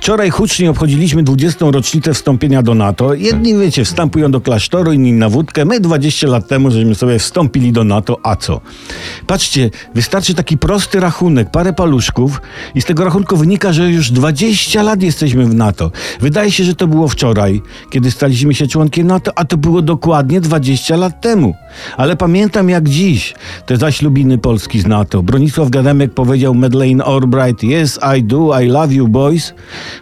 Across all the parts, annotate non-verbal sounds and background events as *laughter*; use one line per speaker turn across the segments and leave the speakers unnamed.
Wczoraj hucznie obchodziliśmy 20. rocznicę wstąpienia do NATO. Jedni, wiecie, wstępują do klasztoru, inni na wódkę. My 20 lat temu, żeśmy sobie wstąpili do NATO, a co? Patrzcie, wystarczy taki prosty rachunek, parę paluszków i z tego rachunku wynika, że już 20 lat jesteśmy w NATO. Wydaje się, że to było wczoraj, kiedy staliśmy się członkiem NATO, a to było dokładnie 20 lat temu. Ale pamiętam jak dziś te zaślubiny Polski z NATO. Bronisław Gademek powiedział Madeleine Albright, yes I do, I love you boys.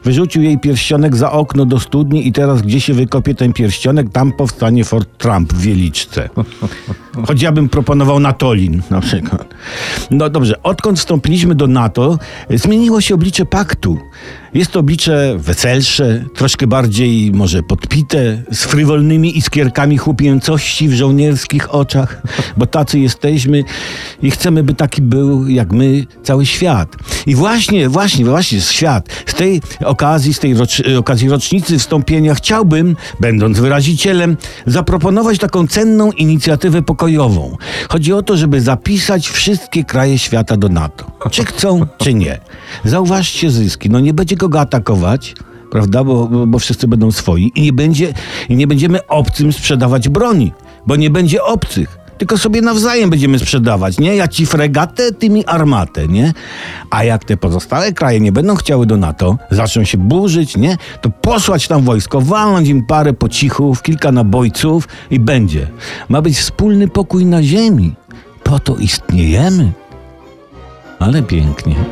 Wyrzucił jej pierścionek za okno do studni i teraz gdzie się wykopie ten pierścionek, tam powstanie Fort Trump w Wieliczce. *laughs* Choć ja bym proponował Natolin na przykład. No dobrze, odkąd wstąpiliśmy do NATO, zmieniło się oblicze paktu. Jest to oblicze weselsze, troszkę bardziej może podpite, z frywolnymi iskierkami chłopięcości w żołnierskich oczach, bo tacy jesteśmy i chcemy, by taki był jak my cały świat. I właśnie, właśnie, właśnie świat. Z tej okazji, z tej rocz, okazji rocznicy wstąpienia chciałbym, będąc wyrazicielem, zaproponować taką cenną inicjatywę pokojową. Chodzi o to, żeby zapisać wszystkie kraje świata do NATO. Czy chcą, czy nie. Zauważcie zyski. No nie będzie go atakować, prawda, bo, bo wszyscy będą swoi i nie, będzie, i nie będziemy obcym sprzedawać broni, bo nie będzie obcych. Tylko sobie nawzajem będziemy sprzedawać, nie? Ja ci fregatę, ty mi armatę, nie? A jak te pozostałe kraje nie będą chciały do NATO, zaczną się burzyć, nie? To posłać tam wojsko, walnąć im parę pocichów, kilka nabojców i będzie. Ma być wspólny pokój na ziemi. Po to istniejemy. Ale pięknie. *laughs*